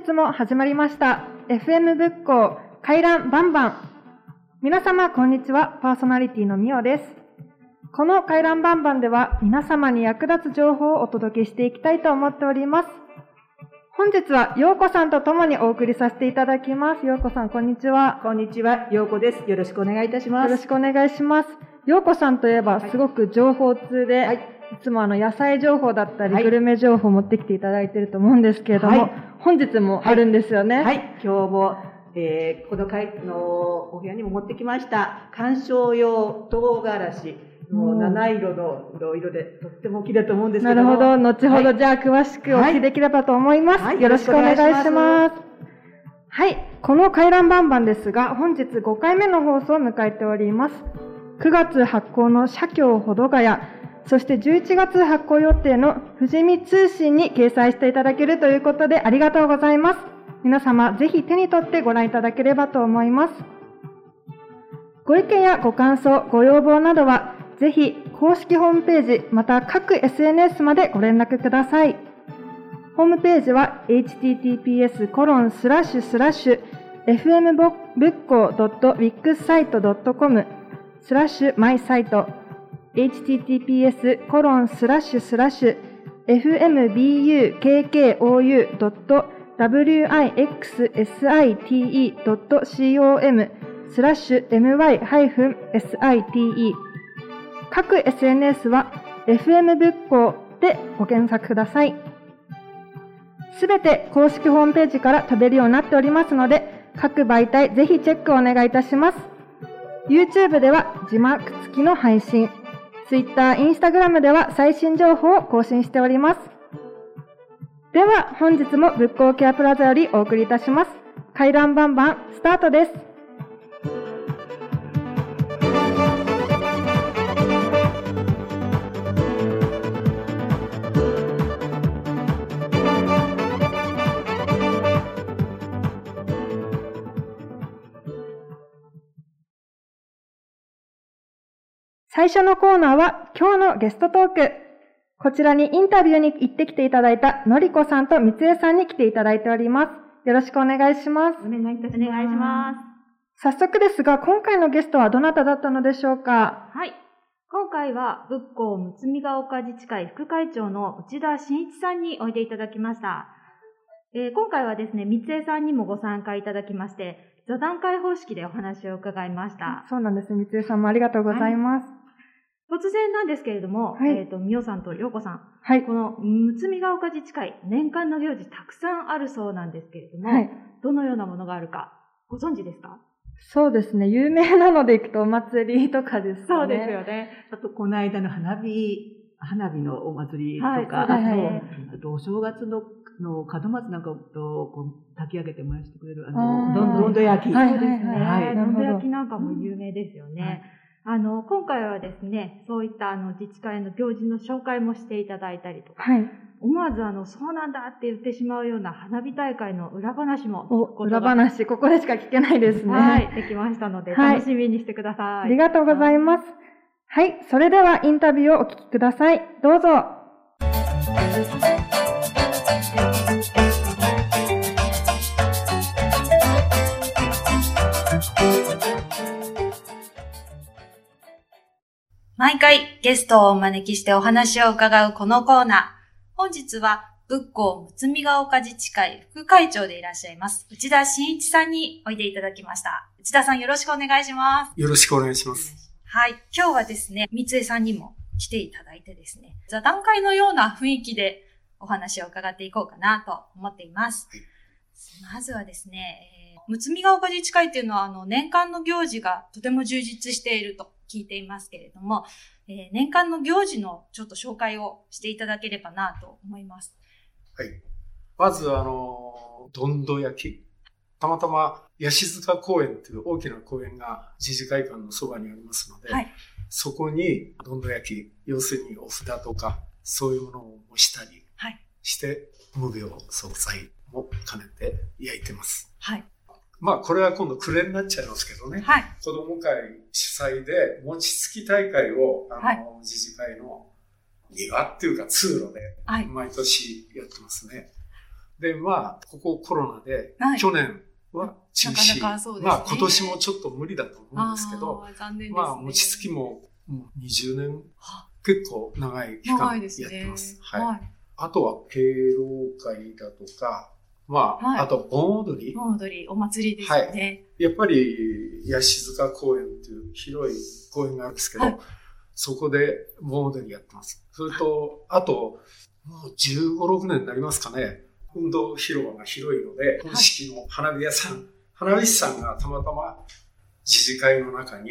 本日も始まりました。FM 仏教回覧バンバン。皆様こんにちは。パーソナリティのみおです。この回覧バンバンでは皆様に役立つ情報をお届けしていきたいと思っております。本日は陽子さんと共にお送りさせていただきます。陽子さんこんにちは。こんにちは。陽子です。よろしくお願いいたします。よろしくお願いします。陽子さんといえばすごく情報通で、はい、いつもあの野菜情報だったり、グルメ情報を持ってきていただいていると思うんですけれども、はい、本日もあるんですよね。はい、今日も、えー、この会のお部屋にも持ってきました、観賞用唐辛子。もう七色の色でとっても綺麗と思うんですけどなるほど。後ほど、じゃあ詳しくお聞きできればと思います。はい、よろしくお願いします。はい。この回覧バンバンですが、本日5回目の放送を迎えております。9月発行の社協ほどがや、そして11月発行予定の富士見通信に掲載していただけるということでありがとうございます。皆様ぜひ手に取ってご覧いただければと思います。ご意見やご感想、ご要望などはぜひ公式ホームページまた各 SNS までご連絡ください。ホームページは https コロンスラッシュスラッシュ fmbookco.wixsite.com スラッシュマイサイト https コロンスラッシュスラッシュ fmbukkou.wixsite.com スラッシュ my-site 各 SNS は FM 仏教でご検索ください。すべて公式ホームページから飛べるようになっておりますので、各媒体ぜひチェックをお願いいたします。YouTube では字幕付きの配信、Twitter、Instagram では最新情報を更新しております。では、本日も仏教ケアプラザよりお送りいたします。回覧バンバン、スタートです。最初のコーナーは今日のゲストトーク。こちらにインタビューに行ってきていただいたのりこさんとみつえさんに来ていただいております。よろしくお願いします。お願いいたします。お願いします。早速ですが、今回のゲストはどなただったのでしょうか？はい。今回は仏光むつみが丘自治会副会長の内田真一さんにおいでいただきました。えー、今回はですね、三江さんにもご参加いただきまして、座談会方式でお話を伺いました。そうなんです。三江さんもありがとうございます。はい突然なんですけれども、はい、えっ、ー、と、みおさんとようこさん。はい。この、むつみが丘自治会、年間の行事たくさんあるそうなんですけれども、はい。どのようなものがあるか、ご存知ですか？そうですね。有名なので行くとお祭りとかですね。そうですよね。あと、この間の花火、花火のお祭りとか、はい、あと、はい、あと、お正月のの門松なんかとこう炊き上げて燃やしてくれる、あの、どんどん焼き。そうですね。はい。どんどん焼きなんかも有名ですよね。あの、今回はですね、そういったあの自治会の行事の紹介もしていただいたりとか、はい、思わずあの、そうなんだって言ってしまうような花火大会の裏話も裏話、ここでしか聞けないですね。はい、できましたので、楽しみにしてください。はい、ありがとうございます。はい、それではインタビューをお聞きください。どうぞ。毎回ゲストをお招きしてお話を伺うこのコーナー。本日は仏光むつみが丘自治会副会長でいらっしゃいます、内田真一さんにおいでいただきました。内田さんよろしくお願いします。よろしくお願いします。はい。今日はですね、三江さんにも来ていただいてですね、座談会のような雰囲気でお話を伺っていこうかなと思っています。はい、まずはですね、えー、むつみが丘自治会っていうのは、あの、年間の行事がとても充実していると聞いていますけれども、えー、年間の行事のちょっと紹介をしていただければなと思います。はい。まず、あの、どんど焼き。たまたま、ヤシ塚公園という大きな公園が自治会館のそばにありますので、はい、そこにどんど焼き、要するにお札とか、そういうものを模したりして、はい、無病総裁も兼ねて焼いてます。はい。まあ、これは今度暮れになっちゃいますけどね。はい。子供会主催で、餅つき大会を、あの、はい、自治会の庭っていうか通路で、毎年やってますね。で、まあ、ここコロナで、去年は中止。なかなかね、まあ、今年もちょっと無理だと思うんですけど、残念ですね、まあ、餅つきももう20年、結構長い期間やってます。はい、はい。あとは敬老会だとか、まあ、はい、あと盆踊り。盆踊り、お祭りですね。はい。やっぱり、八静塚公園っていう広い公園があるんですけど、はい、そこで盆踊りやってます。それと、あと、もう15、6年になりますかね。運動広場が広いので、本式の花火屋さん、花火師さんがたまたま自治会の中に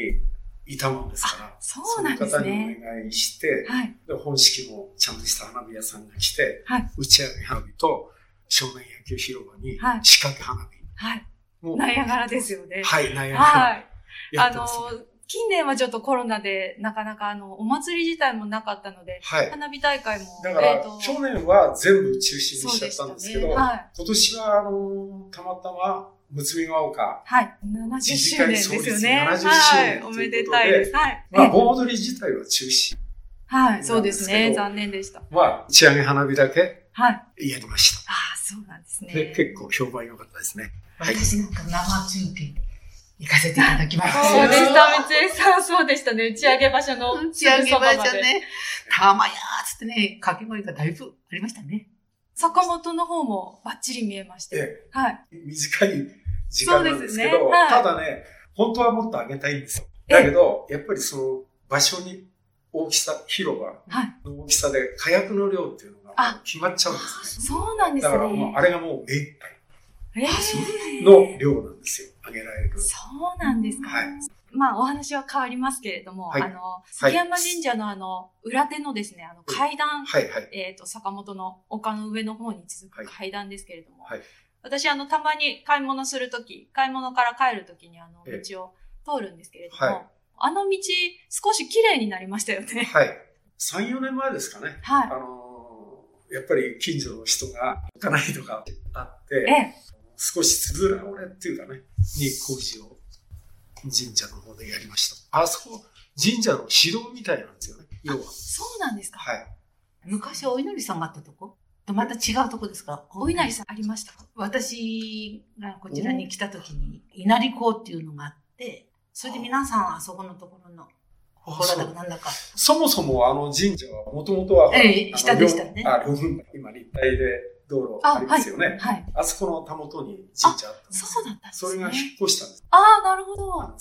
いたもんですから、そうなんですね。その方にお願いして、はい、で本式もちゃんとした花火屋さんが来て、はい、打ち上げ花火と少年野球広場に仕掛け花火。はい。もうナイアガラですよね。はい、ナイアガラ。はい。あの、近年はちょっとコロナでなかなかあの、お祭り自体もなかったので、はい、花火大会も。だから、えー、去年は全部中止にしちゃったんですけど、ねはい、今年はあの、たまたま、むつみが丘。はい。70周年ですよね。70周年はい。おめでたいです。はい。まあ、盆踊り自体は中止。はい。そうですね。残念でした。まあ、打ち上げ花火だけ。はい。やりました。ああ、そうなんですね。で、結構評判良かったですね。はい。私なんか生中継行かせていただきました。そうでした、三井さん。そうでしたね。打ち上げ場所の。打ち上げ場所ね。たまやーつってね、掛け声がだいぶありましたね。坂本の方もバッチリ見えまして。ええ、はい。短い時間なんですけど、ねはい、ただね、本当はもっと上げたいんですよ。だけど、やっぱりその場所に大きさ、広場の大きさで火薬の量っていうのが決まっちゃうんですね。そうなんですね。だからもうあれがもう目いっぱい。の量なんですよ。あげられる。そうなんですか。はい。まあ、お話は変わりますけれども、はい、あの、杉山神社のあの、裏手のですね、あの、階段、はいはい、えっ、ー、と、坂本の丘の上の方に続く階段ですけれども、はい、私、あの、たまに買い物するとき、買い物から帰るときにあの、道を通るんですけれども、はい、あの道、少し綺麗になりましたよね。はい。3、4年前ですかね。はい。あのやっぱり近所の人が行かないとかあって、ええ、少しつづら折れっていうかね、に工事を神社の方でやりました。あそこ、神社の城みたいなんですよね、要は。そうなんですかはい。昔お祈りさんがあったとこ？とまた違うとこですか？お稲荷さんありました？私がこちらに来た時に、稲荷港っていうのがあって、それで皆さんあそこのところの、ほらだかなんだか。そもそもあの神社はもともとは、ええ、下でしたね。あ、今立体で道路ありますよね。はい。あそこのたもとに神社あったんですそうだったんですね。それが引っ越したんです。ああ、なるほど。はい。あ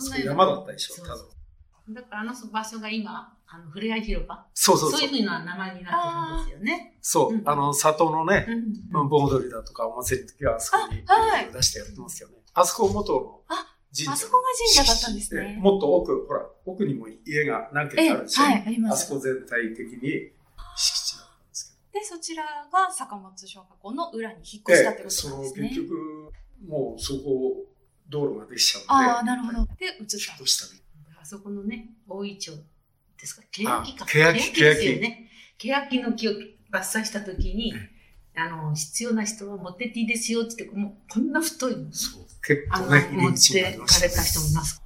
そこ山だったでしょ、多分。だからあの場所が今、あの、ふれあい広場？そうそうそう。そういうふうな名前になってるんですよね。そう。あの、里のね、盆踊りだとかお祭りの時はあそこに出してやってますよね。あそこ元の神社。あそこが神社だったんですね。もっと奥、ほら、奥にも家が何軒かあるし、はい、あります。あそこ全体的に敷地だったんですけど。で、そちらが坂本小学校の裏に引っ越したってことなんですね。その結局、もうそこ、道路ができちゃうんで。ああ、なるほど。で、移った。引っ越したね。あそこのね、大井町ですか欅か。欅、欅。ですよね。欅の木を伐採したときに、あの、必要な人は持ってっていいですよって言って、もうこんな太いの。そう。結構ね、持ってかれた人もいます。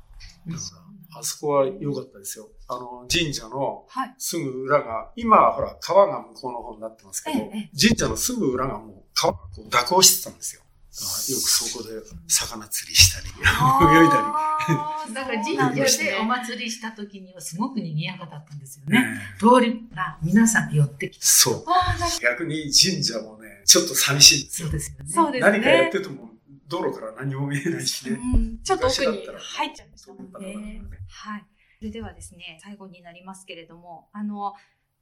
あそこは良かったですよ。あの、神社のすぐ裏が、今はほら、川が向こうの方になってますけど、神社のすぐ裏がもう川がこう蛇行してたんですよ。よくそこで魚釣りしたり、泳いだり。だから神社でお祭りした時にはすごく賑やかだったんですよね。通りが皆さん寄ってきて。そう。逆に神社もね、ちょっと寂しいんですよ。そうですよね。そうですね。何かやってても道路から何も見えないしね。ちょっと奥に入っちゃうんですよね。はい。それではですね、最後になりますけれども、あの、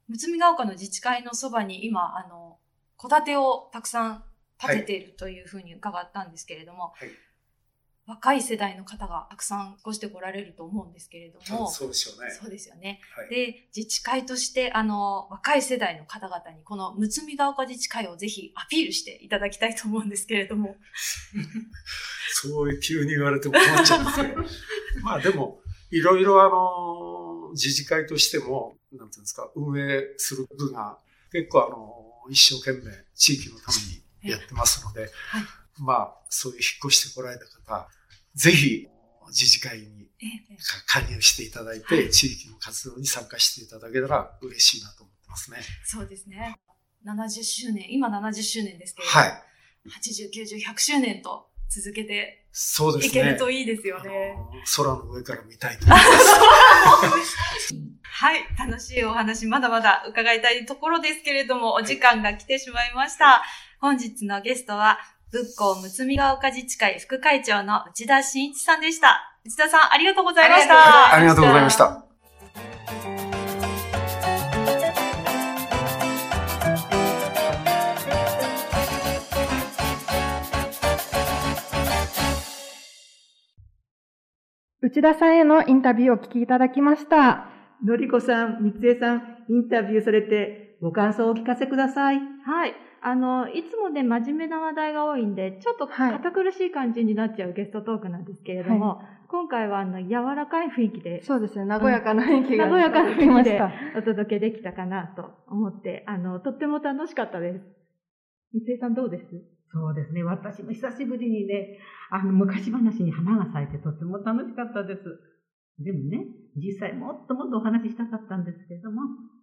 むつみが丘の自治会のそばに今、あの、戸建てをたくさん建てているというふうに伺ったんですけれども、はい、若い世代の方がたくさん越してこられると思うんですけれども、そうですよね。そうですよね。はい、で、自治会として、あの、若い世代の方々に、このむつみが丘自治会をぜひアピールしていただきたいと思うんですけれども。そういう急に言われても困っちゃうんですけど。まあでも、いろいろあの、自治会としても、なんていうんですか、運営する部が結構あの、一生懸命地域のためにやってますので、はい、まあ、そういう引っ越してこられた方、ぜひ、自治会に加入していただいて、地域の活動に参加していただけたら嬉しいなと思ってますね。そうですね。70周年、今70周年ですけれども、はい。80、90、100周年と続けてそうですね。いけるといいですよね。空の上から見たいと思います。はい。楽しいお話、まだまだ伺いたいところですけれども、お時間が来てしまいました。本日のゲストは、仏光むつみが丘自治会副会長の内田真一さんでした。内田さん、ありがとうございました。ありがとうございました。内田さんへのインタビューをお聞きいただきました。のりこさん、みつえさん、インタビューされてご感想をお聞かせください。はい。あの、いつもね、真面目な話題が多いんで、ちょっと堅苦しい感じになっちゃうゲストトークなんですけれども、はい、今回はあの、柔らかい雰囲気で。そうですね、和やかな雰囲気が、和やかな雰囲気でお届けできたかなと思って、あの、とっても楽しかったです。三江さんどうです？そうですね。私も久しぶりにね、あの、昔話に花が咲いてとっても楽しかったです。でもね、実際もっともっとお話ししたかったんですけれども、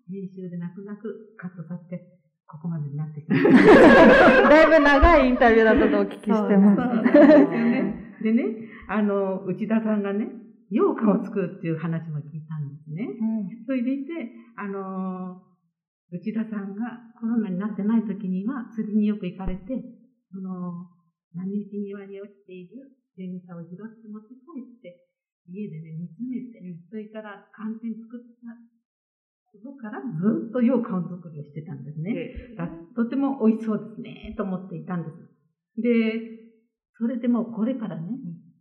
編集で泣く泣くカットさせて、ここまでになってきました。だいぶ長いインタビューだったとお聞きしてます。そうですよね。でね、あの、内田さんがね、羊羹を作るっていう話も聞いたんですね。うん、それでいて、あの、内田さんがコロナになってない時には釣りによく行かれて、その、何日庭に落ちている電車を拾って持って帰って、家でね、煮詰めて、それから寒天作ったことからずっと羊羹作りをしてたんですね。とても美味しそうですね、と思っていたんです。で、それでもこれからね、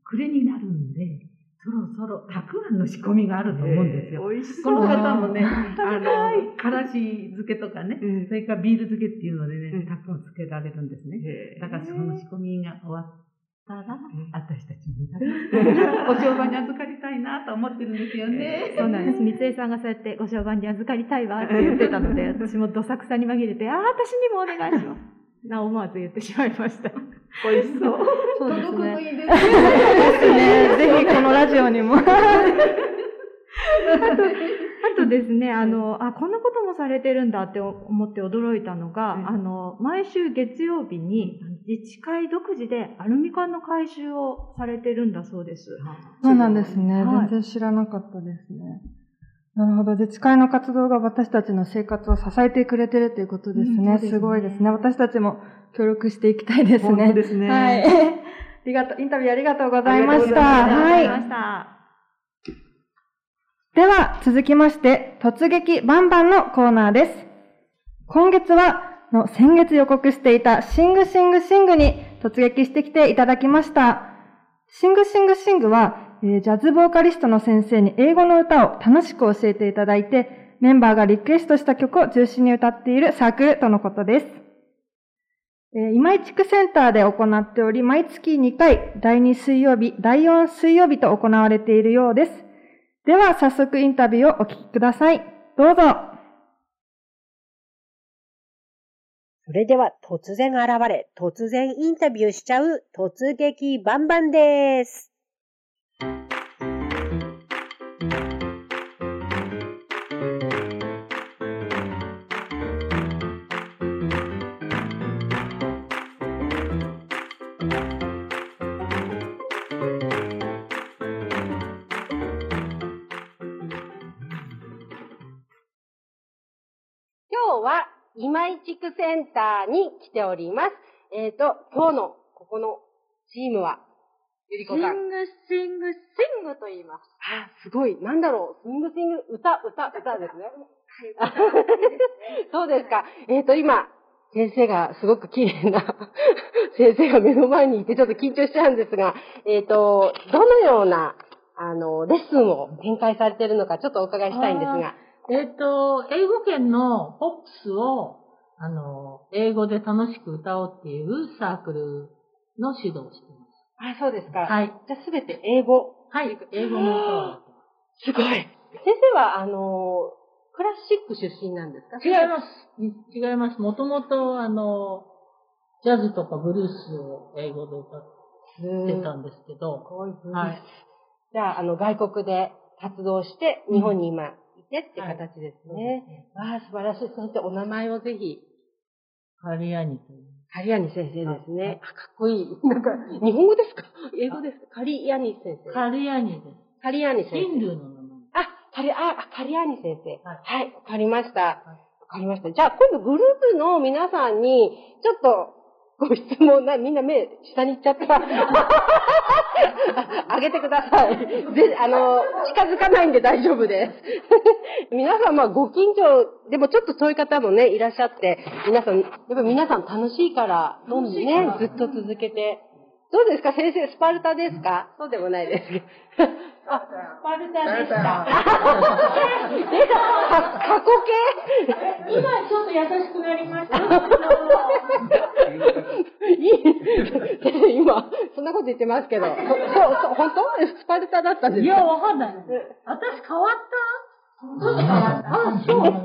暮れになるんで、そろそろたくあんの仕込みがあると思うんですよ。美味しそう。この方もね、あの、からし漬けとかね、それからビール漬けっていうのでね、たくあん漬けられるんですね。だからその仕込みが終わったら、私たちに お商売に預かりたいなと思ってるんですよね。そうなんです。三江さんがそうやってご商売に預かりたいわって 言ってたので、私もどさくさに紛れて、ああ、私にもお願いします。な思わず言ってしまいました。美味しそう。そうですね。いいですね。ぜひこのラジオにも。あと、あとですね、あの、あ、こんなこともされてるんだって思って驚いたのが、うん、あの、毎週月曜日に自治会独自でアルミ缶の回収をされてるんだそうです。そうなんですね。はい、全然知らなかったですね。なるほど。自治会の活動が私たちの生活を支えてくれてるということですね。うん、すねすごいですね。私たちも協力していきたいですね。そうですね。はい。ありがとう、インタビューありがとうございました。はい。では、続きまして、突撃バンバンのコーナーです。今月は、の先月予告していたシングシングシングに突撃してきていただきました。シングシングシングは、えジャズボーカリストの先生に英語の歌を楽しく教えていただいて、メンバーがリクエストした曲を中心に歌っているサークルとのことです。え今井地区センターで行っており、毎月2回、第2水曜日、第4水曜日と行われているようです。では、早速インタビューをお聞きください。どうぞ。それでは突然現れ、突然インタビューしちゃう突撃バンバンです。今井地区センターに来ております。えっ、ー、と、今日のここのチームは、ゆりこさん。シングシングシングと言います。あ、すごい。なんだろう。シングシング、歌、歌、歌ですね。はい。そうですか。えっ、ー、と、今、先生がすごく綺麗な 先生が目の前にいてちょっと緊張しちゃうんですが、えっ、ー、と、どのような、あの、レッスンを展開されているのかちょっとお伺いしたいんですが。えっ、ー、と、英語圏のポップスを、あの、英語で楽しく歌おうっていうサークルの指導をしています。あ、そうですか。はい。じゃあすべて英語。はい。英語のすごい。先生は、あの、クラシック出身なんですか？違います。違います。もともと、あの、ジャズとかブルースを英語で歌ってたんですけど。はい。じゃあ、あの、外国で活動して、日本に今てって形ですね。わあ、素晴らしい。先生、お名前をぜひ。カリアニという。カリアニ先生ですね。あ、かっこいい。なんか、日本語ですか？英語ですか？カリアニ先生。カリアニです。カリアニ先生。ヒンドゥーの名前。あ、カリ、あ、カリアニ先生。はい、わ、かりました。わ、かりました。じゃあ、今度グループの皆さんに、ちょっと、ご質問な、みんな目、下に行っちゃった。あげてください。で、あの、近づかないんで大丈夫です。皆さん、まあ、ご近所、でもちょっとそういう方もね、いらっしゃって、皆さん、やっぱ皆さん楽しいから、どんどんね、ずっと続けて。どうですか？先生、スパルタですか？そうでもないです。あ、スパルタでした。出た過去形？今ちょっと優しくなりました。いい今、そんなこと言ってますけど。そう、そう、本当？スパルタだったんですか？いや、わかんない。私変わった？どう変わったあ、そう。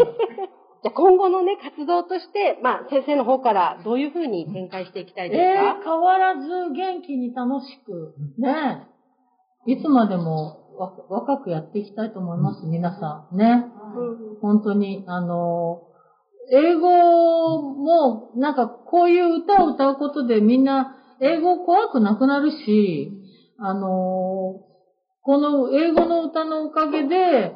じゃ今後のね、活動として、まあ、先生の方からどういうふうに展開していきたいですか？えー、変わらず元気に楽しく、ね。いつまでも若くやっていきたいと思います、皆さん。ね。本当に、あの、英語も、なんかこういう歌を歌うことでみんな英語怖くなくなるし、あの、この英語の歌のおかげで、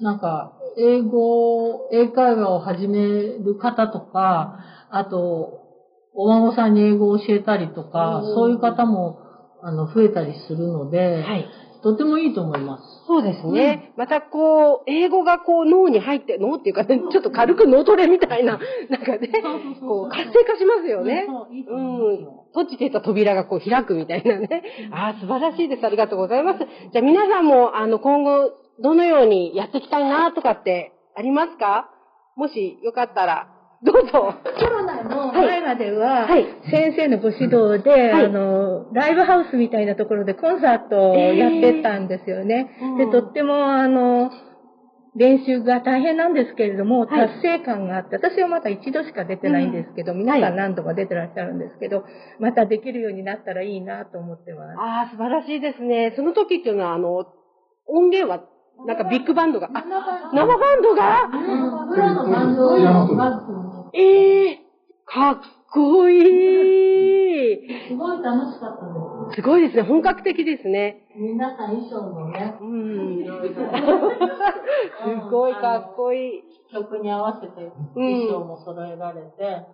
なんか、英語、英会話を始める方とか、あと、お孫さんに英語を教えたりとか、そういう方も、あの、増えたりするので、はい、とてもいいと思います。そうですね。うん、またこう、英語がこう脳に入って、脳っていうかね、ちょっと軽く脳トレみたいな、なんかね、こう活性化しますよね。うん。閉じてた扉がこう開くみたいなね。ああ、素晴らしいです。ありがとうございます。じゃあ皆さんも、あの、今後、どのようにやっていきたいなとかってありますか？もしよかったら。どうぞ。コロナの前までは、はい、先生のご指導で、はい、あの、ライブハウスみたいなところでコンサートをやってたんですよね。えー、で、とっても、あの、練習が大変なんですけれども、達成感があって、私はまだ一度しか出てないんですけど、皆さん何度も出てらっしゃるんですけど、またできるようになったらいいなと思ってます。ああ、素晴らしいですね。その時っていうのは、あの、音源はなんかビッグバンドが。あ、生バンドが？ええー、かっこいい。すごい楽しかったです。すごいですね。本格的ですね。皆さん衣装もね。うん。すごいかっこいい。曲に合わせて衣装も揃えられて、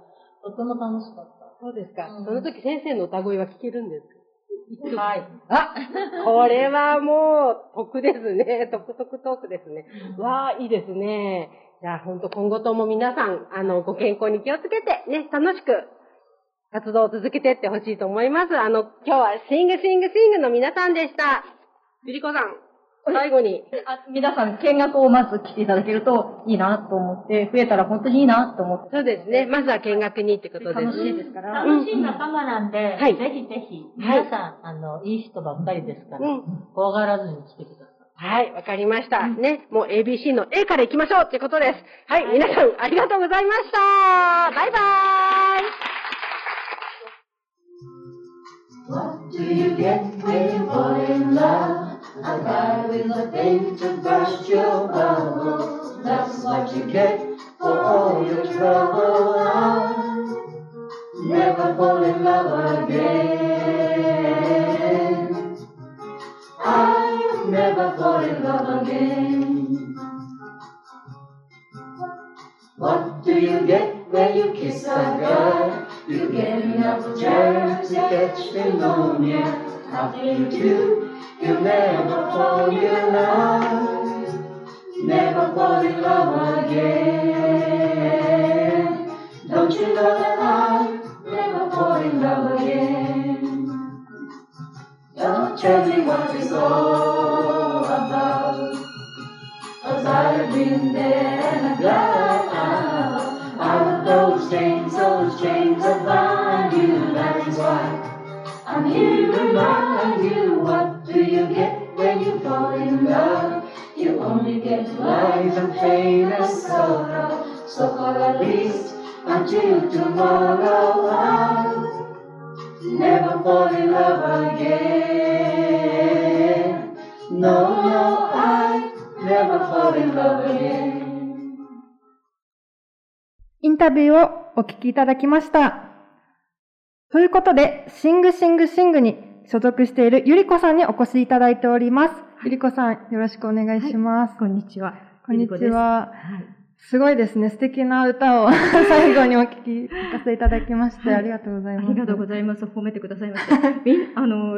とても楽しかった。そうですか。その時先生の歌声は聞けるんですか？はい。あ、これはもう、得ですね。得得トークですね。わあ、いいですね。じゃあ、ほんと今後とも皆さん、あの、ご健康に気をつけて、ね、楽しく活動を続けていってほしいと思います。あの、今日はシングシングシングの皆さんでした。ゆりこさん、最後に。あ皆さん、見学をまず来ていただけるといいなと思って、増えたら本当にいいなと思って。そうですね。まずは見学にってことです楽しいですから。楽しい仲間なんで、はい、ぜひぜひ、皆さん、あの、いい人ばっかりですから、うん、怖がらずに来てください。はい、わかりました。ね、もう ABC の A から行きましょうってことです。はい、皆さんありがとうございました。バイバーイ What do you get when you fall in love? A guy with a thing to burst your bubble. That's what you get for all your trouble. I'll never fall in love again. I'll never fall in love again. What do you get when you kiss a girl? You get enough germs to catch pneumonia. Nothing to do, you never fall in love. Never fall in love again. Don't you know that I never fall in love again? Don't tell me what it's all about. Cause I've been there and I'm glad I'm out of those chains, those chains of bind you. That is why I'm here to remind you what do you get when you fall in love? You only get lies and pain and sorrow. So for at least until tomorrow I'll never fall in love again. No, no, I never fall in love again. インタビューをお聞きいただきました。ということで、シングシングシングに所属しているゆりこさんにお越しいただいております。ゆりこさん、よろしくお願いします。はい、こんにちは。こんにちは。すごいですね。素敵な歌を 最後にお聞きさせていただきまして、はい、ありがとうございます。ありがとうございます。褒めてくださいました。あの、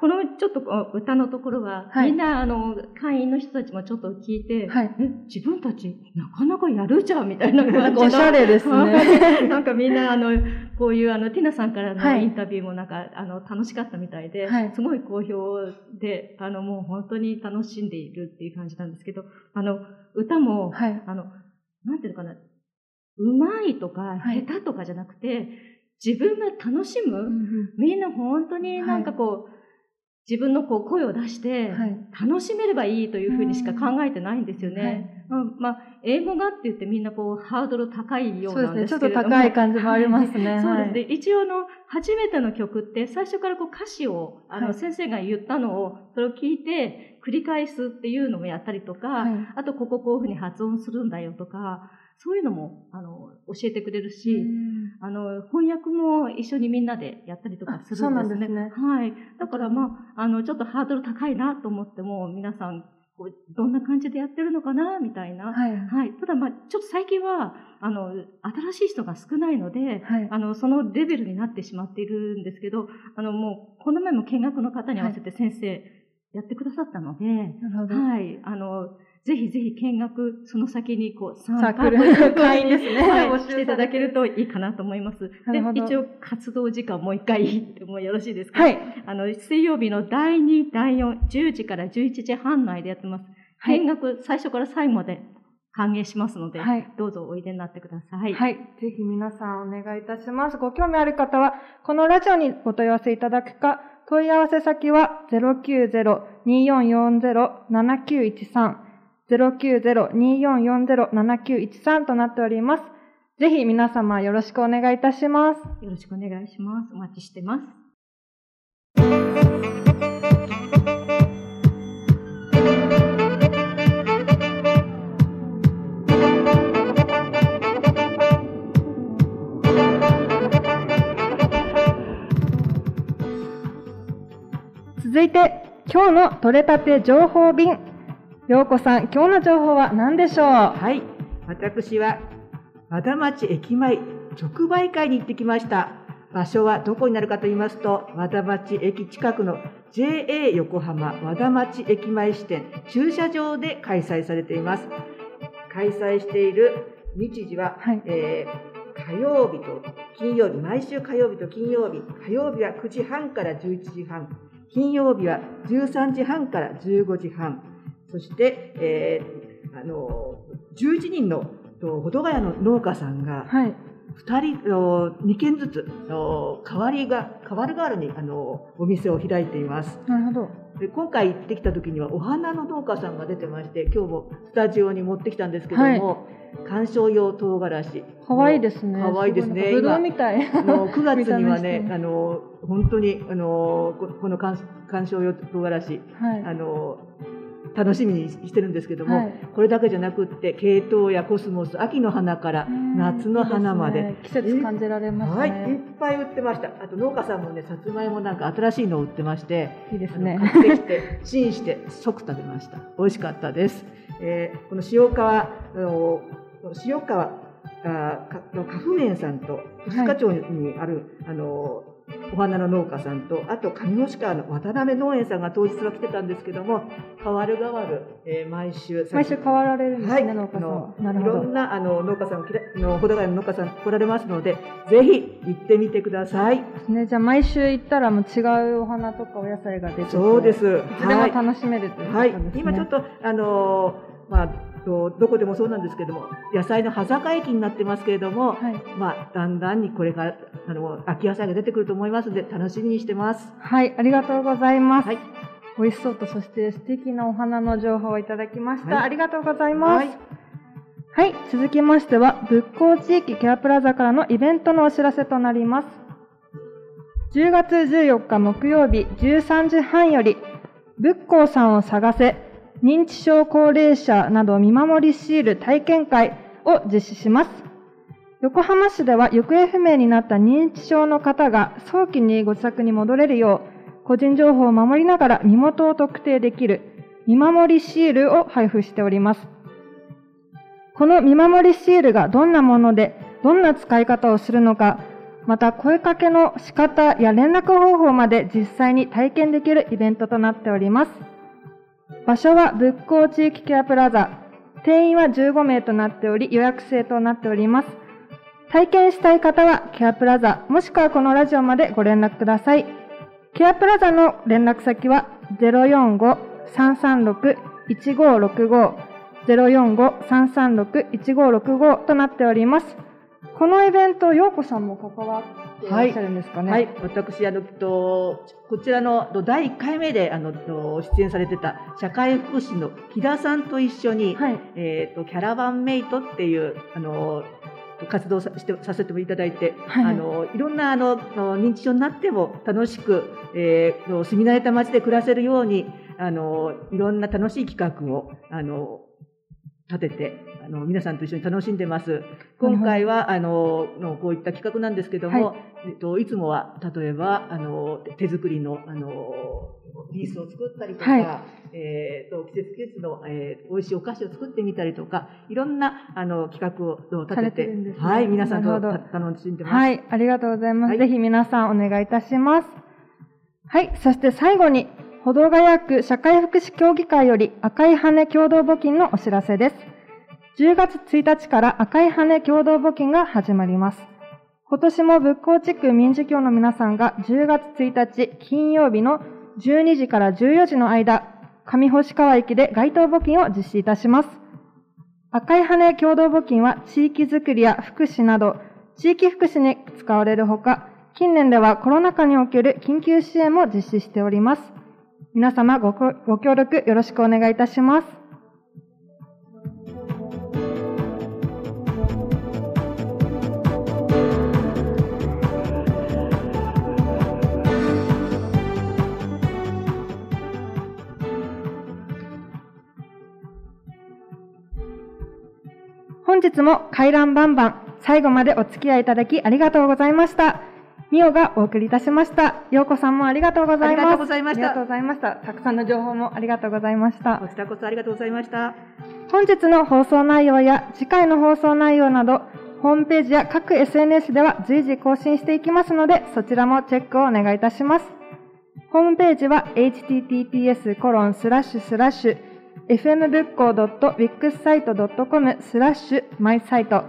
このちょっと歌のところは、はい、みんな、あの、会員の人たちもちょっと聞いて、はい、え、自分たち、なかなかやるじゃん、みたいな感じおしゃれですね。なんかみんな、あの、こういう、あの、ティナさんからのインタビューもなんか、はい、あの、楽しかったみたいで、はい、すごい好評で、あの、もう本当に楽しんでいるっていう感じなんですけど、あの、歌も、はい、あの、なんていうのかな、うまいとか、下手とかじゃなくて、自分が楽しむ、うん、みんな本当になんかこう、自分のこう声を出して楽しめればいいというふうにしか考えてないんですよね。はい、まあ、英語がって言ってみんなこうハードル高いようなんですけれども。ね。ちょっと高い感じもありますね。はい、そうですね。一応の初めての曲って最初からこう歌詞を、あの先生が言ったのをそれを聞いて繰り返すっていうのもやったりとか、あとこここういうふうに発音するんだよとか、そういうのも、あの、教えてくれるし、あの、翻訳も一緒にみんなでやったりとかするんですね。そうなんですね。はい。だからまあ、あの、ちょっとハードル高いなと思っても、皆さん、こうどんな感じでやってるのかなみたいな。はい。はい。ただまあ、ちょっと最近は、あの、新しい人が少ないので、はい、あの、そのレベルになってしまっているんですけど、あの、もう、この前も見学の方に合わせて先生、やってくださったので、なるほど。はい。あの、ぜひぜひ見学、その先にこう、参加ル会員ですね。はい、していただけるといいかなと思います。で、一応活動時間もう一回もうよろしいですか？はい。あの、水曜日の第2、第4、10時から11時半内でやってます。はい、見学、最初から最後まで歓迎しますので、はい、どうぞおいでになってください。はい。ぜひ皆さんお願いいたします。ご興味ある方は、このラジオにご問い合わせいただくか、問い合わせ先は090-2440-7913 090-2440-7913となっております。ぜひ皆様よろしくお願いいたします。よろしくお願いします。お待ちしてます。続いて、今日の取れたて情報便ようこさん、今日の情報は何でしょう？はい。私は、和田町駅前直売会に行ってきました。場所はどこになるかと言いますと、和田町駅近くの JA 横浜和田町駅前支店駐車場で開催されています。開催している日時は、はい、えー、火曜日と金曜日、毎週火曜日と金曜日、火曜日は9時半から11時半、金曜日は13時半から15時半、そして、えー、あの、11人の、と、保土ヶ谷の農家さんが、はい。二人、二軒ずつ、代わりが、代わる代わるに、あの、お店を開いています。なるほど。で今回行ってきた時にはお花の農家さんが出てまして今日もスタジオに持ってきたんですけども、はい、観賞用唐辛子。可愛いですね。可愛いですね。ぶどうみたい。あの9月にはね あの本当にあのこの観賞用唐辛子、はい、あの楽しみにしてるんですけども、はい、これだけじゃなくってケイトウやコスモス秋の花から夏の花まで、ね、季節感じられますね、はい、いっぱい売ってました。あと農家さんもねさつまいもなんか新しいのを売ってましていいですね。買ってきてチンして即食べました。美味しかったです、えー、この塩川の塩川の花粉園さんと戸塚町にある、はい、あのお花の農家さんと、あと上星川の渡辺農園さんが当日は来てたんですけども、変わる変わる、えー、毎週。毎週変わられるんですね、はい、農家さん。なるほど。いろんなあの農家さんの、ほどがの農家さん来られますので、ぜひ行ってみてください。ね、じゃあ毎週行ったらもう違うお花とかお野菜が出てそうです。いつでも楽しめるということですね。はい。今ちょっと、あのー、まあ、とどこでもそうなんですけども野菜の端境期になってますけれども、はい、まあ、だんだんにこれからあの秋野菜が出てくると思いますので楽しみにしてます。はいありがとうございます、はい、美味しそうとそして素敵なお花の情報をいただきました、はい、ありがとうございます、はい、続きましては仏光地域ケアプラザからのイベントのお知らせとなります。10月14日木曜日13時半より仏光さんを探せ認知症高齢者など見守りシール体験会を実施します。横浜市では行方不明になった認知症の方が早期にご自宅に戻れるよう、個人情報を守りながら身元を特定できる見守りシールを配布しております。この見守りシールがどんなもので、どんな使い方をするのか、また声かけの仕方や連絡方法まで実際に体験できるイベントとなっております。場所は仏光地域ケアプラザ。定員は15名となっており予約制となっております。体験したい方はケアプラザもしくはこのラジオまでご連絡ください。ケアプラザの連絡先は045-336-1565 045-336-1565となっております。このイベント、ようこさんも関わっていらっしゃるんですかね。はい、はい、私、あの、と、こちらの第1回目で、あの、出演されてた社会福祉の木田さんと一緒に、はい、えっ、と、キャラバンメイトっていう、あの、活動さしてさせていただいて、はい、あのいろんなあの認知症になっても楽しく、えー、住み慣れた街で暮らせるようにあのいろんな楽しい企画をあの立ててあの皆さんと一緒に楽しんでます。今回はあののこういった企画なんですけども、はい、えっといつもは例えばあの手作りのあのリースを作ったりとか、はい、えっ、と季節季節の、えー、美味しいお菓子を作ってみたりとか、いろんなあの企画を立てて、ね、はい皆さんと楽しんでます。はいありがとうございます。はい、ぜひ皆さんお願いいたします。はい、そして最後に歩道ヶ谷区社会福祉協議会より赤い羽共同募金のお知らせです。10月1日から赤い羽共同募金が始まります。今年も仏光地区民事協の皆さんが10月1日金曜日の12時から14時の間、上星川駅で街頭募金を実施いたします。赤い羽共同募金は地域づくりや福祉など、地域福祉に使われるほか、近年ではコロナ禍における緊急支援も実施しております。皆様ご協力よろしくお願いいたします。日も回覧バンバン最後までお付き合いいただきありがとうございました。ミオがお送りいたしました。ようこさんもありがとうございます。ありがとうございました。ありがとうございました。たくさんの情報もありがとうございました。こちらこそありがとうございました。本日の放送内容や次回の放送内容など、ホームページや各 SNS では随時更新していきますので、そちらもチェックをお願いいたします。ホームページは https コロンスラッシュスラッシュ fmbookco.wixsite.com スラッシュマイサイト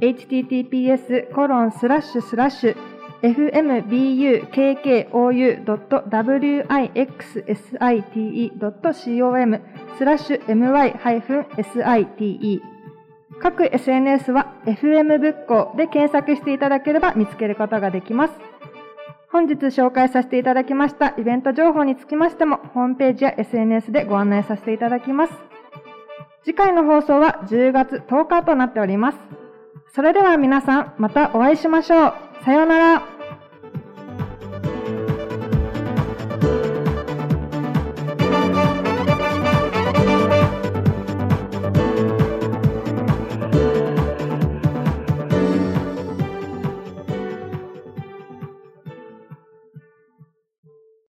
https コロンスラッシュスラッシュ fmbukkou.wixsite.com スラッシュ my-site 各 SNS は FM 仏教で検索していただければ見つけることができます。本日紹介させていただきましたイベント情報につきましても、ホームページや SNS でご案内させていただきます。次回の放送は10月10日となっております。それでは皆さん、またお会いしましょう。さようなら。